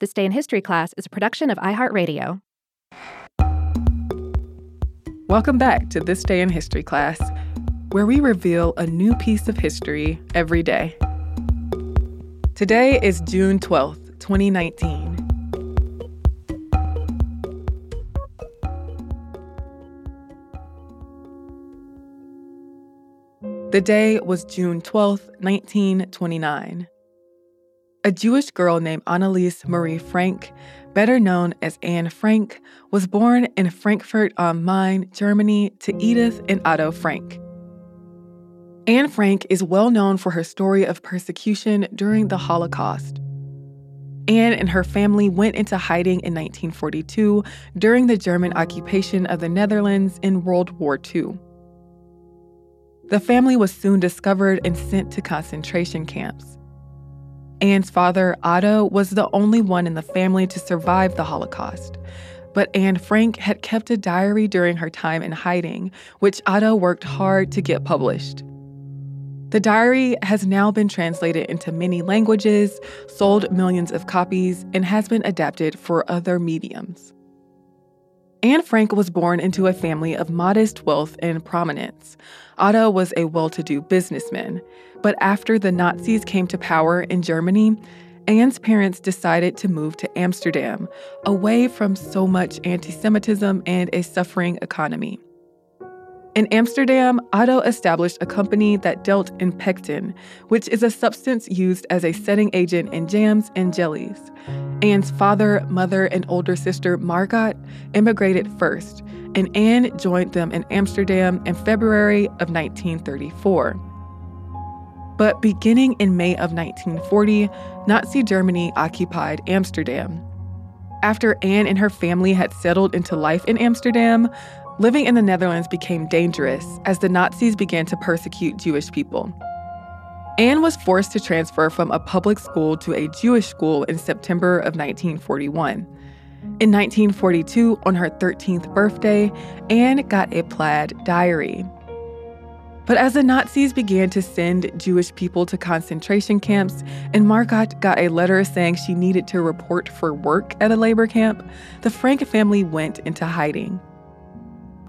This Day in History class is a production of iHeartRadio. Welcome back to This Day in History class, where we reveal a new piece of history every day. Today is June 12th, 2019. The day was June 12th, 1929 a Jewish girl named Anneliese Marie Frank, better known as Anne Frank, was born in Frankfurt am Main, Germany, to Edith and Otto Frank. Anne Frank is well known for her story of persecution during the Holocaust. Anne and her family went into hiding in 1942 during the German occupation of the Netherlands in World War II. The family was soon discovered and sent to concentration camps. Anne's father, Otto, was the only one in the family to survive the Holocaust. But Anne Frank had kept a diary during her time in hiding, which Otto worked hard to get published. The diary has now been translated into many languages, sold millions of copies, and has been adapted for other mediums. Anne Frank was born into a family of modest wealth and prominence. Otto was a well to do businessman. But after the Nazis came to power in Germany, Anne's parents decided to move to Amsterdam, away from so much anti Semitism and a suffering economy. In Amsterdam, Otto established a company that dealt in pectin, which is a substance used as a setting agent in jams and jellies. Anne's father, mother, and older sister, Margot, immigrated first, and Anne joined them in Amsterdam in February of 1934. But beginning in May of 1940, Nazi Germany occupied Amsterdam. After Anne and her family had settled into life in Amsterdam, living in the Netherlands became dangerous as the Nazis began to persecute Jewish people. Anne was forced to transfer from a public school to a Jewish school in September of 1941. In 1942, on her 13th birthday, Anne got a plaid diary. But as the Nazis began to send Jewish people to concentration camps, and Margot got a letter saying she needed to report for work at a labor camp, the Frank family went into hiding.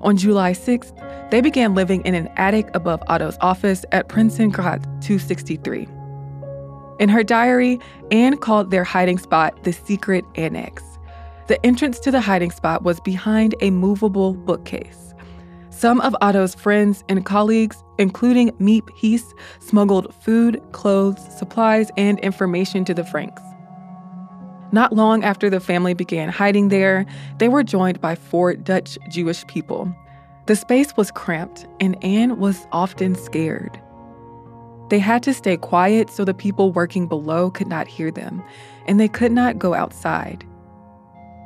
On July 6th, they began living in an attic above Otto's office at Prinsengracht 263. In her diary, Anne called their hiding spot the secret annex. The entrance to the hiding spot was behind a movable bookcase. Some of Otto's friends and colleagues, including Miep Gies, smuggled food, clothes, supplies, and information to the Franks. Not long after the family began hiding there, they were joined by four Dutch Jewish people. The space was cramped, and Anne was often scared. They had to stay quiet so the people working below could not hear them, and they could not go outside.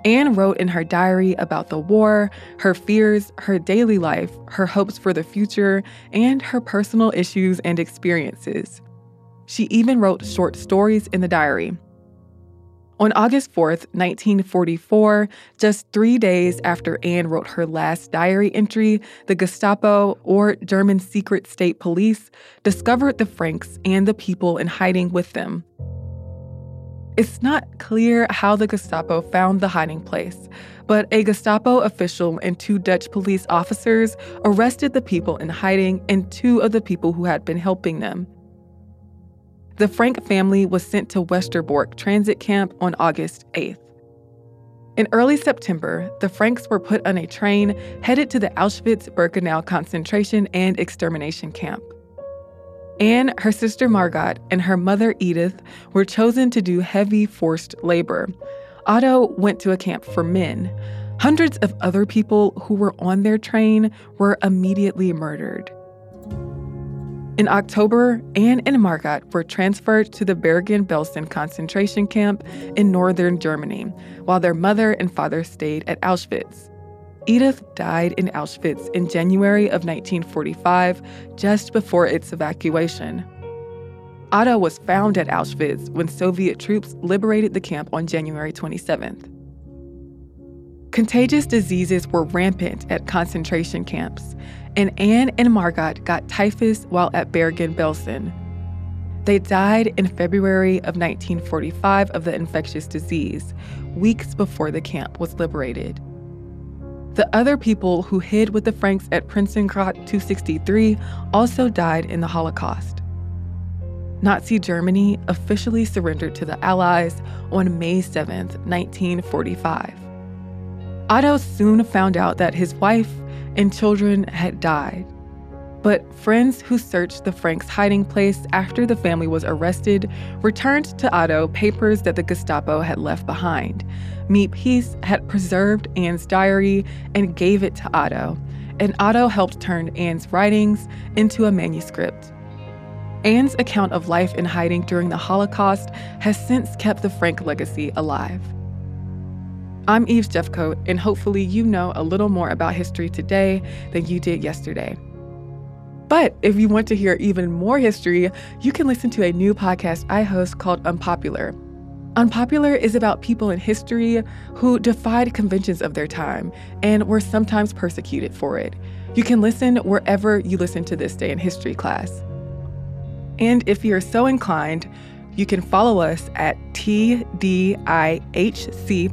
Anne wrote in her diary about the war, her fears, her daily life, her hopes for the future, and her personal issues and experiences. She even wrote short stories in the diary. On August 4th, 1944, just three days after Anne wrote her last diary entry, the Gestapo, or German Secret State Police, discovered the Franks and the people in hiding with them. It's not clear how the Gestapo found the hiding place, but a Gestapo official and two Dutch police officers arrested the people in hiding and two of the people who had been helping them. The Frank family was sent to Westerbork transit camp on August 8th. In early September, the Franks were put on a train headed to the Auschwitz Birkenau concentration and extermination camp. Anne, her sister Margot, and her mother Edith were chosen to do heavy forced labor. Otto went to a camp for men. Hundreds of other people who were on their train were immediately murdered. In October, Anne and Margot were transferred to the Bergen-Belsen concentration camp in northern Germany, while their mother and father stayed at Auschwitz. Edith died in Auschwitz in January of 1945, just before its evacuation. Otto was found at Auschwitz when Soviet troops liberated the camp on January 27th. Contagious diseases were rampant at concentration camps, and Anne and Margot got typhus while at Bergen-Belsen. They died in February of 1945 of the infectious disease, weeks before the camp was liberated. The other people who hid with the Franks at Prinsengracht 263 also died in the Holocaust. Nazi Germany officially surrendered to the Allies on May 7, 1945. Otto soon found out that his wife and children had died. But friends who searched the Franks' hiding place after the family was arrested returned to Otto papers that the Gestapo had left behind. Gies had preserved Anne's diary and gave it to Otto, and Otto helped turn Anne's writings into a manuscript. Anne's account of life in hiding during the Holocaust has since kept the Frank legacy alive. I'm Eves Jeffcoat, and hopefully, you know a little more about history today than you did yesterday. But if you want to hear even more history, you can listen to a new podcast I host called Unpopular. Unpopular is about people in history who defied conventions of their time and were sometimes persecuted for it. You can listen wherever you listen to this day in history class. And if you're so inclined, you can follow us at TDIHC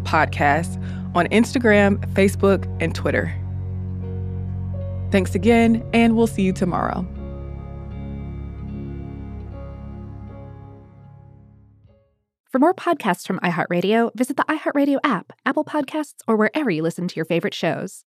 Podcast on Instagram, Facebook, and Twitter. Thanks again, and we'll see you tomorrow. For more podcasts from iHeartRadio, visit the iHeartRadio app, Apple Podcasts, or wherever you listen to your favorite shows.